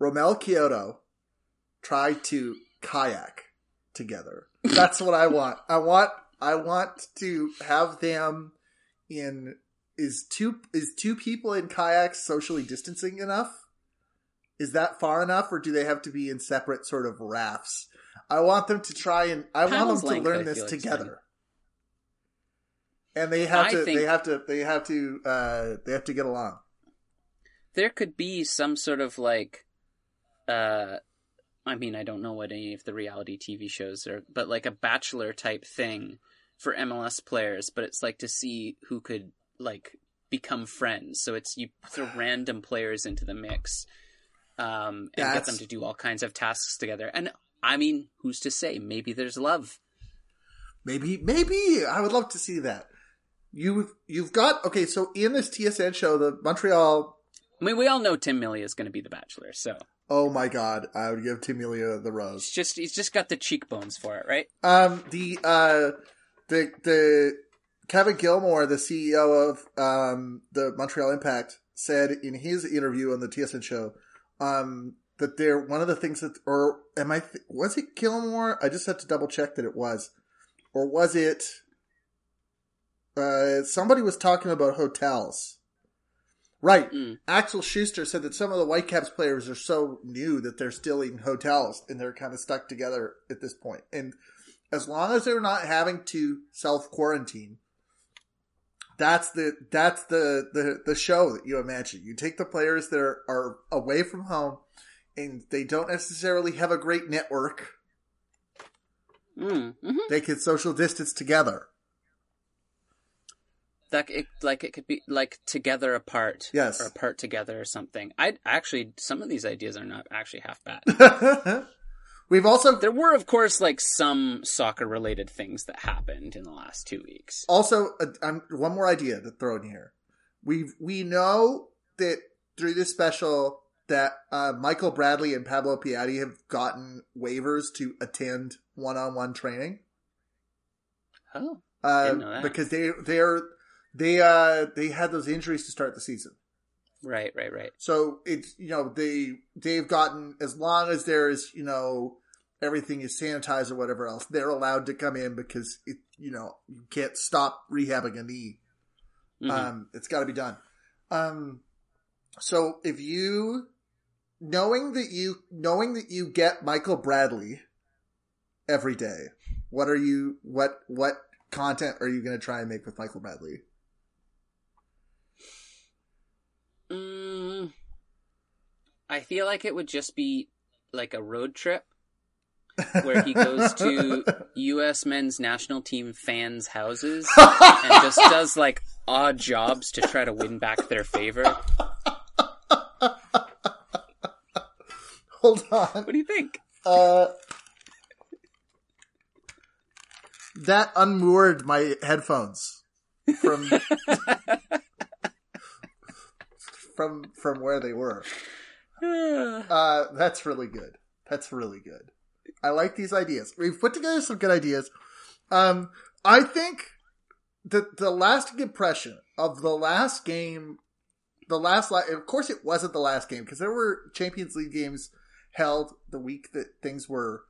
Romell Quioto try to kayak together. That's what I want. I want I want to have them in is two is two people in kayaks socially distancing enough? Is that far enough or do they have to be in separate sort of rafts? I want them to try and I want them to learn this feel like, is together. And they have I to they have to they have to uh they have to get along. There could be some sort of like, uh, I mean, I don't know what any of the reality TV shows are, but like a bachelor type thing for MLS players. But it's like to see who could like become friends. So it's you throw random players into the mix, um, and get them to do all kinds of tasks together. And I mean, who's to say? Maybe there's love. Maybe, maybe I would love to see that. You've you've got okay. So in this TSN show, the Montreal. I mean, we all know Tim Millie is going to be the Bachelor, so Oh my God, I would give Timulia the it's rose. just he's just got the cheekbones for it, right? Um, the uh, the the Kevin Gilmore, the CEO of um the Montreal Impact, said in his interview on the TSN show, um, that they're one of the things that, or am I? Th- was it Gilmore? I just had to double check that it was, or was it? Uh, somebody was talking about hotels. Right. Mm. Axel Schuster said that some of the Whitecaps players are so new that they're still in hotels and they're kind of stuck together at this point. And as long as they're not having to self quarantine, that's the that's the, the the show that you imagine. You take the players that are, are away from home and they don't necessarily have a great network. Mm, hmm They can social distance together. That it like it could be like together apart Yes. or apart together or something i actually some of these ideas are not actually half bad We've also there were of course like some soccer related things that happened in the last two weeks also uh, um, one more idea to throw in here. We we know that through this special that uh, Michael Bradley and Pablo Piatti have gotten waivers to attend one-on-one training oh uh, Didn't know that. because they they're they uh they had those injuries to start the season. right right right So it's you know they they've gotten as long as there is you know everything is sanitized or whatever else they're allowed to come in because it you know you can't stop rehabbing a knee. Mhm. Um, it's got to be done. Um, So if you knowing that you knowing that you get Michael Bradley every day, what are you what what content are you going to try and make with Michael Bradley? I feel like it would just be like a road trip where he goes to U.S. men's national team fans' houses and just does like odd jobs to try to win back their favor. Hold on. What do you think? Uh, that unmoored my headphones from from from where they were. Uh, that's really good. That's really good. I like these ideas. We've put together some good ideas. Um, I think the the lasting impression of the last game, the last, of course, it wasn't the last game because there were Champions League games held the week that things were,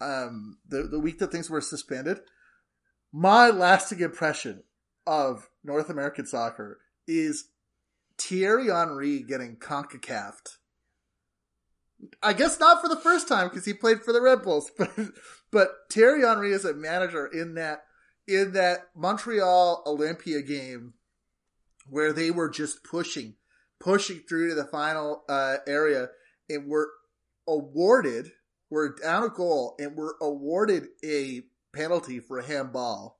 um, the the week that things were suspended. My lasting impression of North American soccer is Thierry Henry getting CONCACAF. I guess not for the first time because he played for the Red Bulls, but but Thierry Henry is a manager in that in that Montreal Olympia game where they were just pushing, pushing through to the final uh, area, and were awarded, were down a goal, and were awarded a penalty for a handball,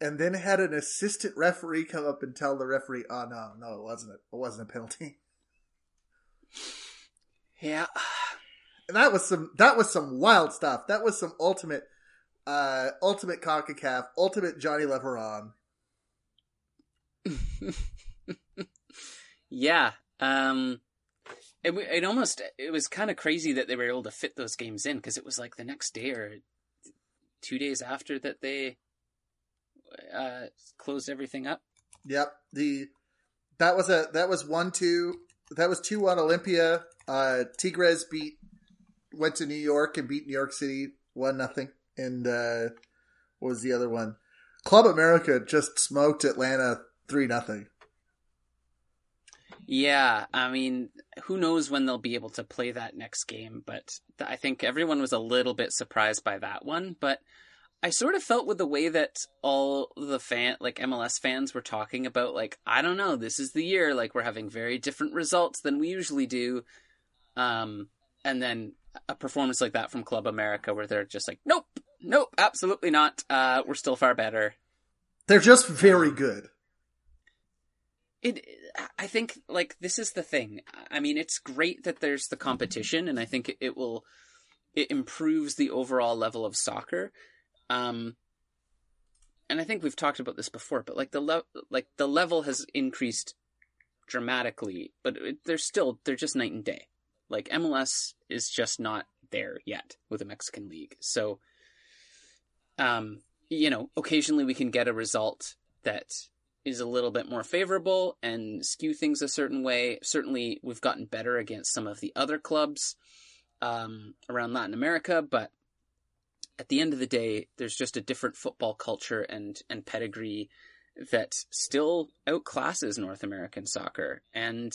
and then had an assistant referee come up and tell the referee, "Oh no, no, it wasn't. It wasn't a penalty." Yeah, and that was some that was some wild stuff. That was some ultimate, uh, ultimate Concacaf, ultimate Johnny Leveron. yeah. Um, it it almost it was kind of crazy that they were able to fit those games in because it was like the next day or two days after that they uh, closed everything up. Yep the that was a that was one two that was two one Olympia. Uh, Tigres beat went to New York and beat New York City one nothing. And uh, what was the other one? Club America just smoked Atlanta three nothing. Yeah, I mean, who knows when they'll be able to play that next game, but I think everyone was a little bit surprised by that one, but I sort of felt with the way that all the fan like MLS fans were talking about like I don't know, this is the year like we're having very different results than we usually do. Um and then a performance like that from Club America where they're just like nope, nope, absolutely not. Uh we're still far better. They're just very good. It I think like this is the thing. I mean, it's great that there's the competition and I think it, it will it improves the overall level of soccer um, and I think we've talked about this before, but like the le- like the level has increased dramatically, but it, they're still they're just night and day. Like MLS is just not there yet with the Mexican league. So, um, you know, occasionally we can get a result that is a little bit more favorable and skew things a certain way. Certainly, we've gotten better against some of the other clubs um, around Latin America, but at the end of the day, there's just a different football culture and, and pedigree that still outclasses North American soccer. And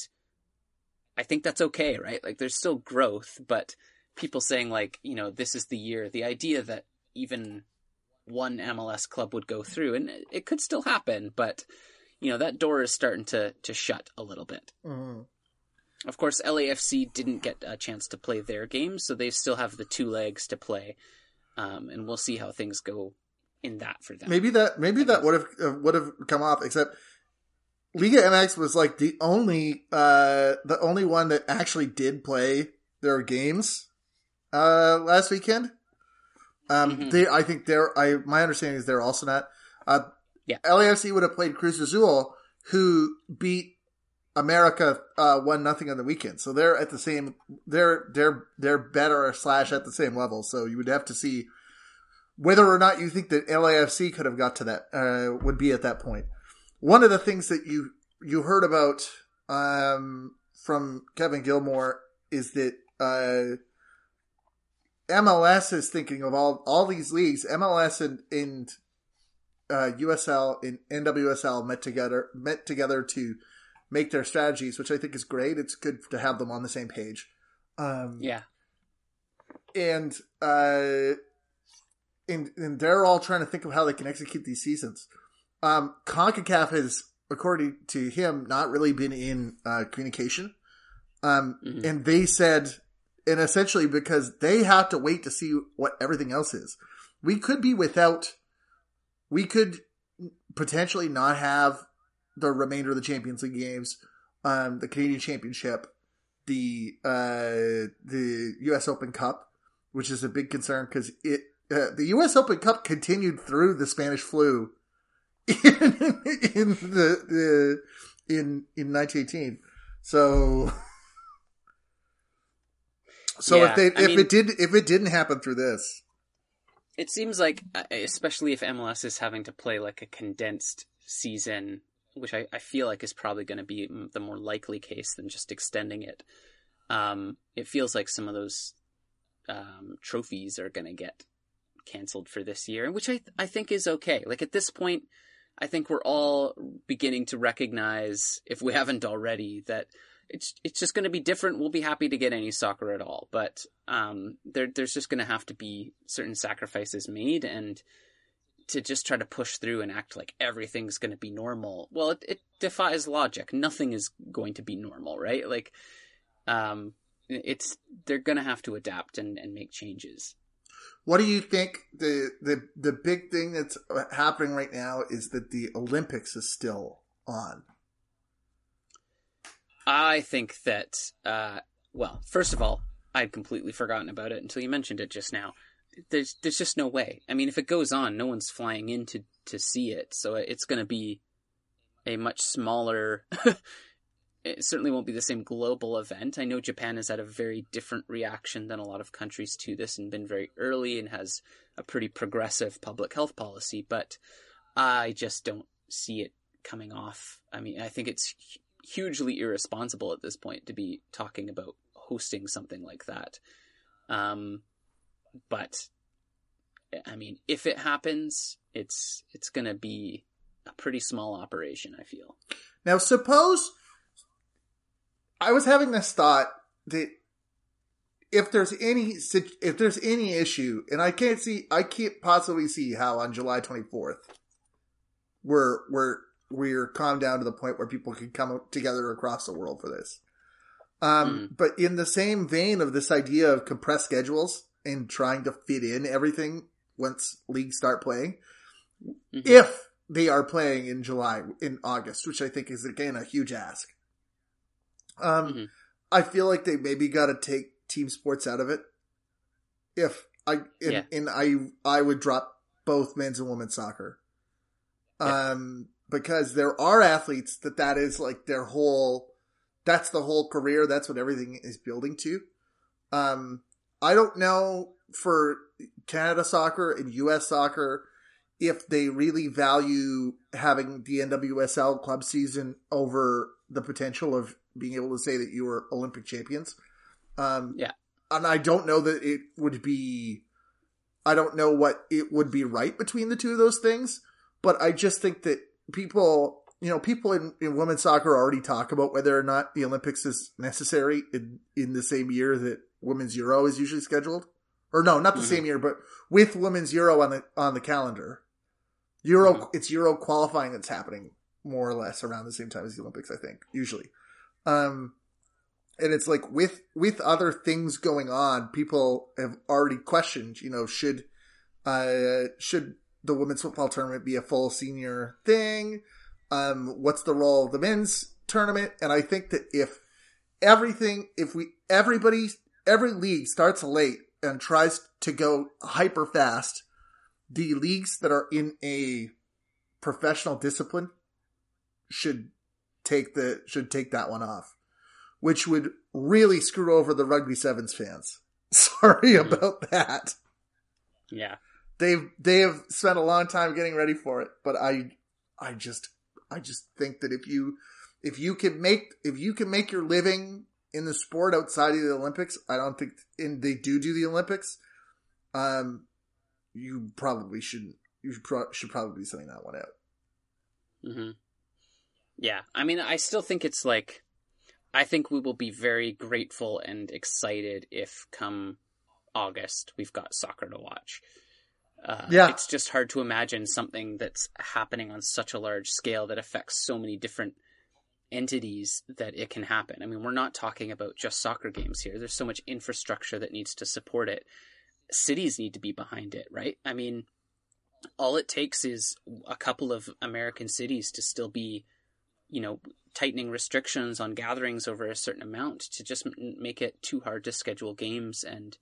I think that's okay, right? Like there's still growth, but people saying like, you know, this is the year, the idea that even one MLS club would go through, and it could still happen, but you know, that door is starting to, to shut a little bit. Mm-hmm. Of course, LAFC didn't get a chance to play their game, so they still have the two legs to play um, and we'll see how things go in that for them. Maybe that maybe that would have uh, would have come off, except Liga MX was like the only uh, the only one that actually did play their games uh, last weekend. Um, mm-hmm. they, I think they're, I, my understanding is they're also not. Uh, yeah. LAFC would have played Cruz Azul, who beat America uh, one nothing on the weekend. So they're at the same they're they're they're better slash at the same level. So you would have to see whether or not you think that LAFC could have got to that uh, would be at that point. One of the things that you you heard about um, from Kevin Gilmore is that uh, MLS is thinking of all all these leagues. MLS and, and uh, USL and NWSL met together met together to make their strategies, which I think is great. It's good to have them on the same page. Um, yeah, and uh, and and they're all trying to think of how they can execute these seasons. Um, Concacaf has, according to him, not really been in uh, communication. Um, Mhm. and they said, and essentially because they have to wait to see what everything else is. We could be without, we could potentially not have the remainder of the Champions League games, um, the Canadian Championship, the uh, the U.S. Open Cup, which is a big concern because it uh, the U.S. Open Cup continued through the Spanish flu in, in the, the in in 1918. So. So Yeah, if they I if mean- it did if it didn't happen through this, it seems like, uh, especially if MLS is having to play like a condensed season, which I, I feel like is probably going to be the more likely case than just extending it. Um, it feels like some of those um, trophies are going to get canceled for this year, which I th- I think is okay. Like at this point, I think we're all beginning to recognize, if we haven't already, that it's it's just going to be different. We'll be happy to get any soccer at all, but um, there there's just going to have to be certain sacrifices made, and to just try to push through and act like everything's going to be normal. Well, it, it defies logic. Nothing is going to be normal, right? Like, um, it's they're going to have to adapt and, and make changes. What do you think the the the big thing that's happening right now is that the Olympics is still on. I think that, uh, well, first of all, I'd completely forgotten about it until you mentioned it just now. There's there's just no way. I mean, if it goes on, no one's flying in to, to see it, so it's going to be a much smaller. it certainly won't be the same global event. I know Japan has had a very different reaction than a lot of countries to this and been very early and has a pretty progressive public health policy, but I just don't see it coming off. I mean, I think it's hugely irresponsible at this point to be talking about hosting something like that. Um, but I mean, if it happens, it's it's going to be a pretty small operation. I feel. Now, suppose I was having this thought that if there's any if there's any issue, and I can't see, I can't possibly see how on July 24th we're we're we're calmed down to the point where people can come together across the world for this. Um, but in the same vein of this idea of compressed schedules and trying to fit in everything once leagues start playing, Mhm. if they are playing in July, in August, which I think is again a huge ask. Um, Mhm. I feel like they maybe got to take team sports out of it. If I and, Yeah. and I I would drop both men's and women's soccer. Yeah. Um, because there are athletes that that is like their whole, that's the whole career. That's what everything is building to. Um, I don't know for Canada soccer and US soccer if they really value having the NWSL club season over the potential of being able to say that you were Olympic champions. Um, Yeah. And I don't know that it would be, I don't know what it would be right between the two of those things, but I just think that people, you know, people in, in women's soccer already talk about whether or not the Olympics is necessary in, in the same year that women's Euro is usually scheduled. Or no, not the Mhm. same year, but with women's Euro on the on the calendar. Euro, Mhm. it's Euro qualifying that's happening more or less around the same time as the Olympics, I think, usually. Um, and it's like with with other things going on, people have already questioned, you know, should uh should the women's football tournament be a full senior thing? Um, what's the role of the men's tournament? And I think that if everything, if we everybody every league starts late and tries to go hyper fast, the leagues that are in a professional discipline should take the should take that one off, which would really screw over the rugby sevens fans. Sorry Mhm. about that. Yeah. They've they have spent a long time getting ready for it, but I I just I just think that if you if you can make if you can make your living in the sport outside of the Olympics, I don't think and they do do the Olympics. Um, you probably shouldn't. You should, pro- should probably be sending that one out. hmm Yeah, I mean, I still think it's like, I think we will be very grateful and excited if come August we've got soccer to watch. Uh, Yeah. it's just hard to imagine something that's happening on such a large scale that affects so many different entities that it can happen. I mean, we're not talking about just soccer games here. There's so much infrastructure that needs to support it. Cities need to be behind it, right? I mean, all it takes is a couple of American cities to still be, you know, tightening restrictions on gatherings over a certain amount to just make it too hard to schedule games and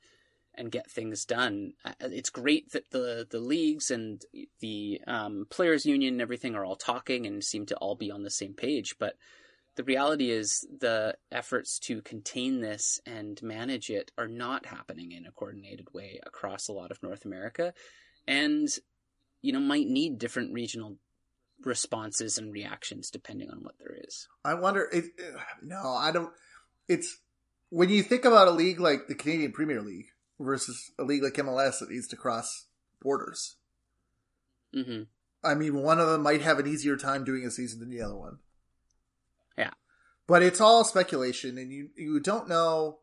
and get things done. Uh, It's great that the the leagues and the um, players union and everything are all talking and seem to all be on the same page, but the reality is the efforts to contain this and manage it are not happening in a coordinated way across a lot of North America and you know might need different regional responses and reactions depending on what there is. I wonder. It, no, I don't. It's when you think about a league like the Canadian Premier League versus a league like MLS that needs to cross borders. Mhm. I mean, one of them might have an easier time doing a season than the other one. Yeah. but it's all speculation, and you you don't know.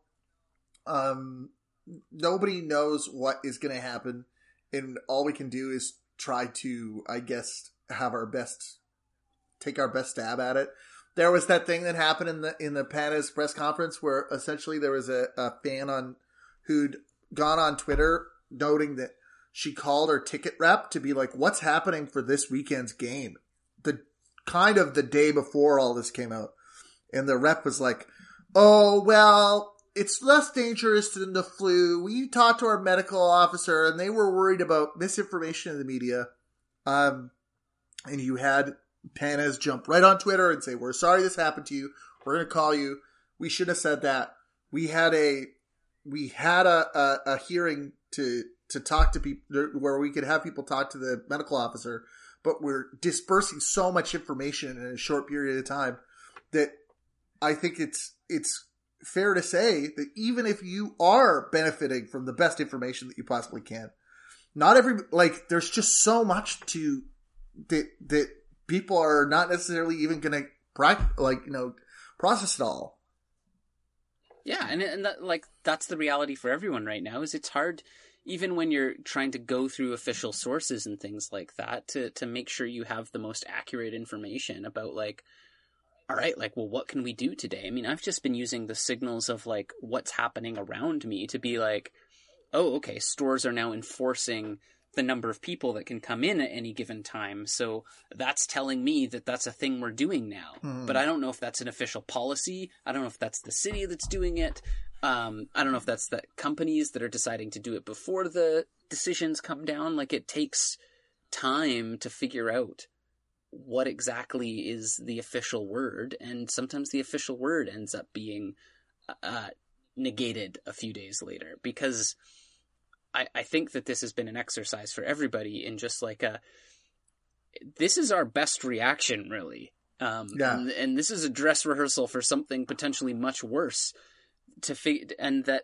Um, nobody knows what is going to happen, and all we can do is try to, I guess, have our best, take our best stab at it. There was that thing that happened in the in the Pannes press conference where essentially there was a, a fan on who'd gone on Twitter noting that she called her ticket rep to be like, "What's happening for this weekend's game?" The kind of the day before all this came out, and the rep was like, "Oh well, it's less dangerous than the flu. We talked to our medical officer, and they were worried about misinformation in the media." Um, and you had Pannes jump right on Twitter and say, "We're sorry this happened to you. We're going to call you. We should have said that. We had a we had a, a, a hearing to to talk to people where we could have people talk to the medical officer, but we're dispersing so much information in a short period of time that I think it's it's fair to say that even if you are benefiting from the best information that you possibly can, not every like there's just so much to that that people are not necessarily even going to like you know process it all. Yeah, and and that, like that's the reality for everyone right now. Is it's hard, even when you're trying to go through official sources and things like that, to to make sure you have the most accurate information about like, all right, like, well, what can we do today? I mean, I've just been using the signals of like what's happening around me to be like, oh, okay, stores are now enforcing the number of people that can come in at any given time. So that's telling me that that's a thing we're doing now. Mhm. But I don't know if that's an official policy. I don't know if that's the city that's doing it. Um, I don't know if that's the companies that are deciding to do it before the decisions come down. Like it takes time to figure out what exactly is the official word, and sometimes the official word ends up being uh, negated a few days later. Because I, I think that this has been an exercise for everybody in just like a this is our best reaction really. Um Yeah. and, and this is a dress rehearsal for something potentially much worse to fig- and that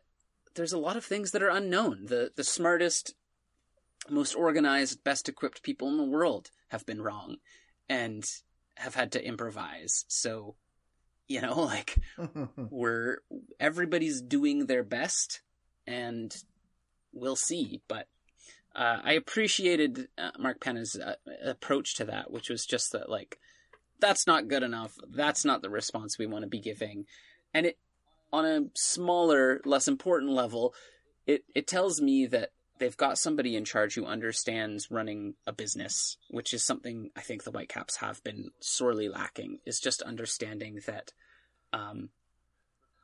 there's a lot of things that are unknown. The the smartest most organized best equipped people in the world have been wrong and have had to improvise. So you know like we're everybody's doing their best and we'll see but uh, i appreciated uh, mark Pannes' uh, approach to that which was just that like that's not good enough. That's not the response we want to be giving. And it on a smaller less important level it it tells me that they've got somebody in charge who understands running a business which is something i think the whitecaps have been sorely lacking is just understanding that um,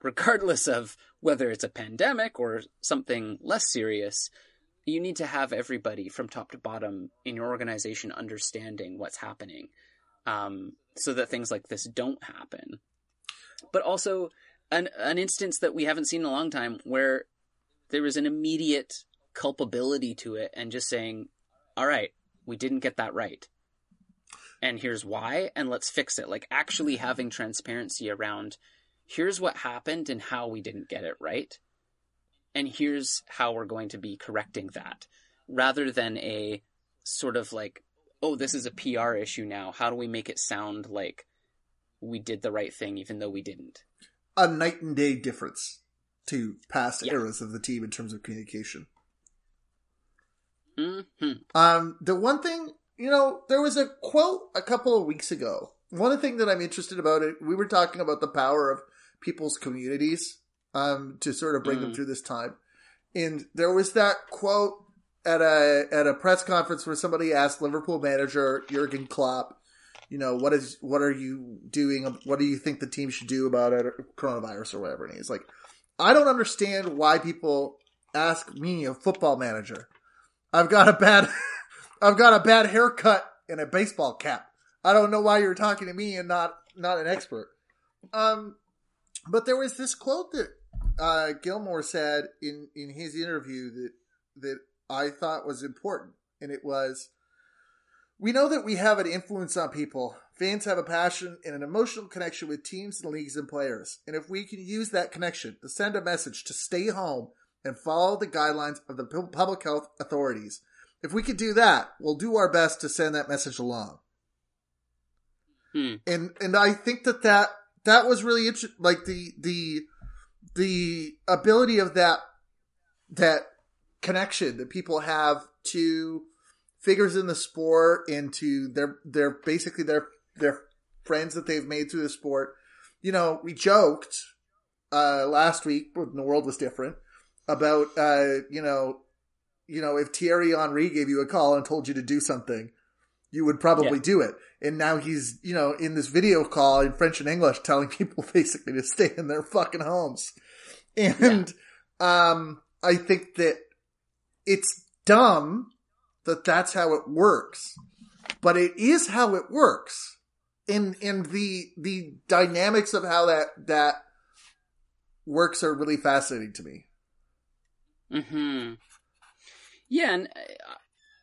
regardless of whether it's a pandemic or something less serious, you need to have everybody from top to bottom in your organization understanding what's happening um, so that things like this don't happen. But also, an, an instance that we haven't seen in a long time where there was an immediate culpability to it and just saying, all right, we didn't get that right. And here's why, and let's fix it. Like actually having transparency around here's what happened and how we didn't get it right. And here's how we're going to be correcting that. Rather than a sort of like, oh, this is a PR issue now. How do we make it sound like we did the right thing even though we didn't. A night and day difference to past Yeah. eras of the team in terms of communication. Hmm Um, the one thing, you know, there was a quote a couple of weeks ago. One thing that I'm interested about it, we were talking about the power of people's communities, um, to sort of bring them Mm. through this time. And there was that quote at a, at a press conference where somebody asked Liverpool manager Jurgen Klopp, you know, what is, what are you doing? What do you think the team should do about it, coronavirus or whatever? And he's like, I don't understand why people ask me, a football manager. I've got a bad, I've got a bad haircut and a baseball cap. I don't know why you're talking to me and not not an expert. Um, but there was this quote that uh, Gilmore said in in his interview that that I thought was important, and it was. We know that we have an influence on people. Fans have a passion and an emotional connection with teams and leagues and players. And if we can use that connection to send a message to stay home and follow the guidelines of the public health authorities, if we could do that, we'll do our best to send that message along. Hmm. And and I think that that that was really interesting. Like the the the ability of that that connection that people have to figures in the sport and to their their basically their their friends that they've made through the sport. You know, we joked uh last week when the world was different about uh you know you know if Thierry Henry gave you a call and told you to do something you would probably Yeah. do it. And now he's you know in this video call in French and English telling people basically to stay in their fucking homes. And um I think that it's dumb that that's how it works but it is how it works. In in the the dynamics of how that that works are really fascinating to me Hmm. Yeah, and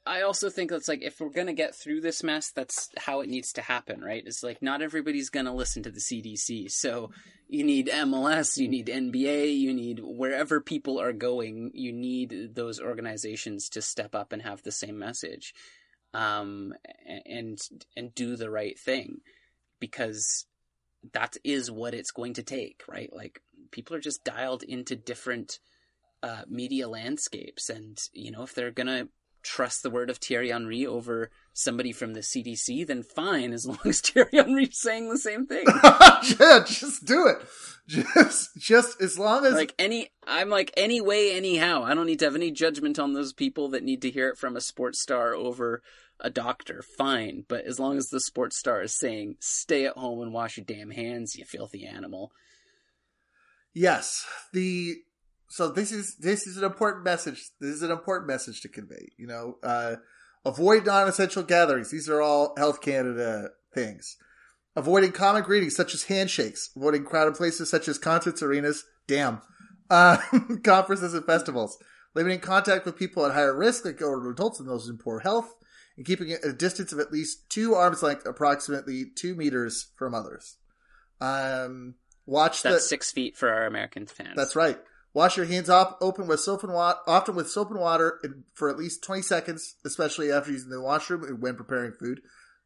I also think that's like if we're gonna get through this mess, that's how it needs to happen, right? It's like not everybody's gonna listen to the CDC, so you need MLS, you need NBA, you need wherever people are going, you need those organizations to step up and have the same message, um, and and do the right thing, because that is what it's going to take, right? Like people are just dialed into different uh, media landscapes. And, you know, if they're going to trust the word of Thierry Henry over somebody from the CDC, then fine, as long as Thierry Henry's saying the same thing. yeah just do it just just as long as like any, I'm like, any way, anyhow. I don't need to have any judgment on those people that need to hear it from a sports star over a doctor. Fine. But as long as the sports star is saying, stay at home and wash your damn hands, you filthy animal. Yes, the so this is this is an important message. This is an important message to convey. You know, uh, avoid non-essential gatherings. These are all Health Canada things. Avoiding common greetings such as handshakes. Avoiding crowded places such as concerts, arenas. Damn, uh, conferences and festivals. Limiting contact with people at higher risk, like older adults and those in poor health, and keeping a distance of at least two arms length, approximately two meters from others. Um, watch the six feet for our American fans. that's right. Wash your hands off, open with soap and water, often with soap and water for at least 20 seconds, especially after using the washroom and when preparing food.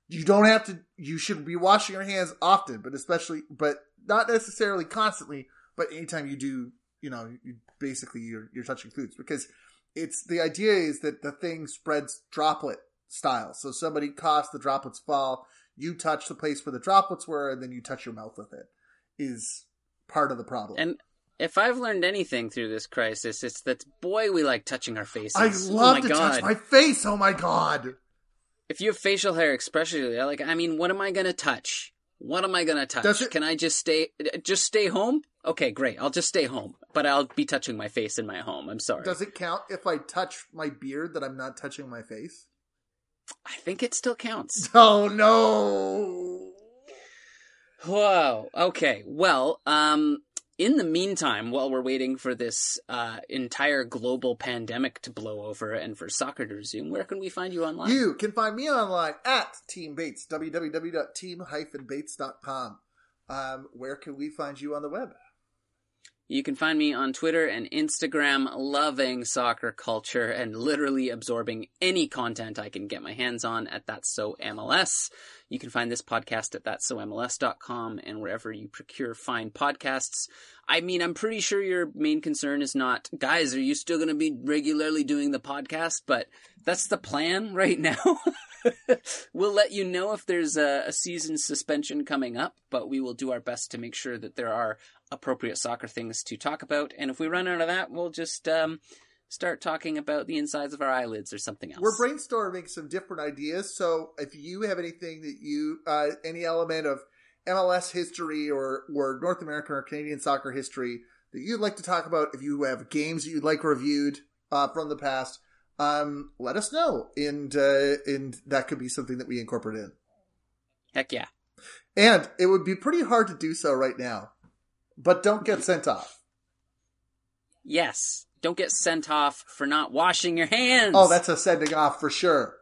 You don't have to, you should be washing your hands often, but especially, but not necessarily constantly, but anytime you do, you know, you, basically you're, you're touching foods because it's, the idea is that the thing spreads droplet style. So somebody coughs, the droplets fall, you touch the place where the droplets were, and then you touch your mouth with it is part of the problem. And if I've learned anything through this crisis, it's that boy, we like touching our faces. I oh love my to god! touch my face. Oh my god! If you have facial hair, especially, like, I mean, what am I gonna touch? What am I gonna touch? It- Can I just stay? Just stay home? Okay, great. I'll just stay home, but I'll be touching my face in my home. I'm sorry. Does it count if I touch my beard that I'm not touching my face? I think it still counts. Oh no! Whoa. Okay. Well, um, in the meantime, while we're waiting for this uh, entire global pandemic to blow over and for soccer to resume, where can we find you online? You can find me online at Team Bates, www.team-bates.com. Um, where can we find you on the web? You can find me on Twitter and Instagram, loving soccer culture and literally absorbing any content I can get my hands on at That's So MLS. You can find this podcast at that'ssomls.com and wherever you procure fine podcasts. I mean, I'm pretty sure your main concern is not, guys, are you still going to be regularly doing the podcast? But that's the plan right now. we'll let you know if there's a, a, season suspension coming up, but we will do our best to make sure that there are appropriate soccer things to talk about. And if we run out of that, we'll just um, start talking about the insides of our eyelids or something else. We're brainstorming some different ideas. So if you have anything that you, uh, any element of MLS history or, or North American or Canadian soccer history that you'd like to talk about, if you have games that you'd like reviewed uh, from the past, um, let us know, and uh, and that could be something that we incorporate in. Heck yeah! And it would be pretty hard to do so right now, but don't get sent off. Yes, don't get sent off for not washing your hands. Oh, that's a sending off for sure.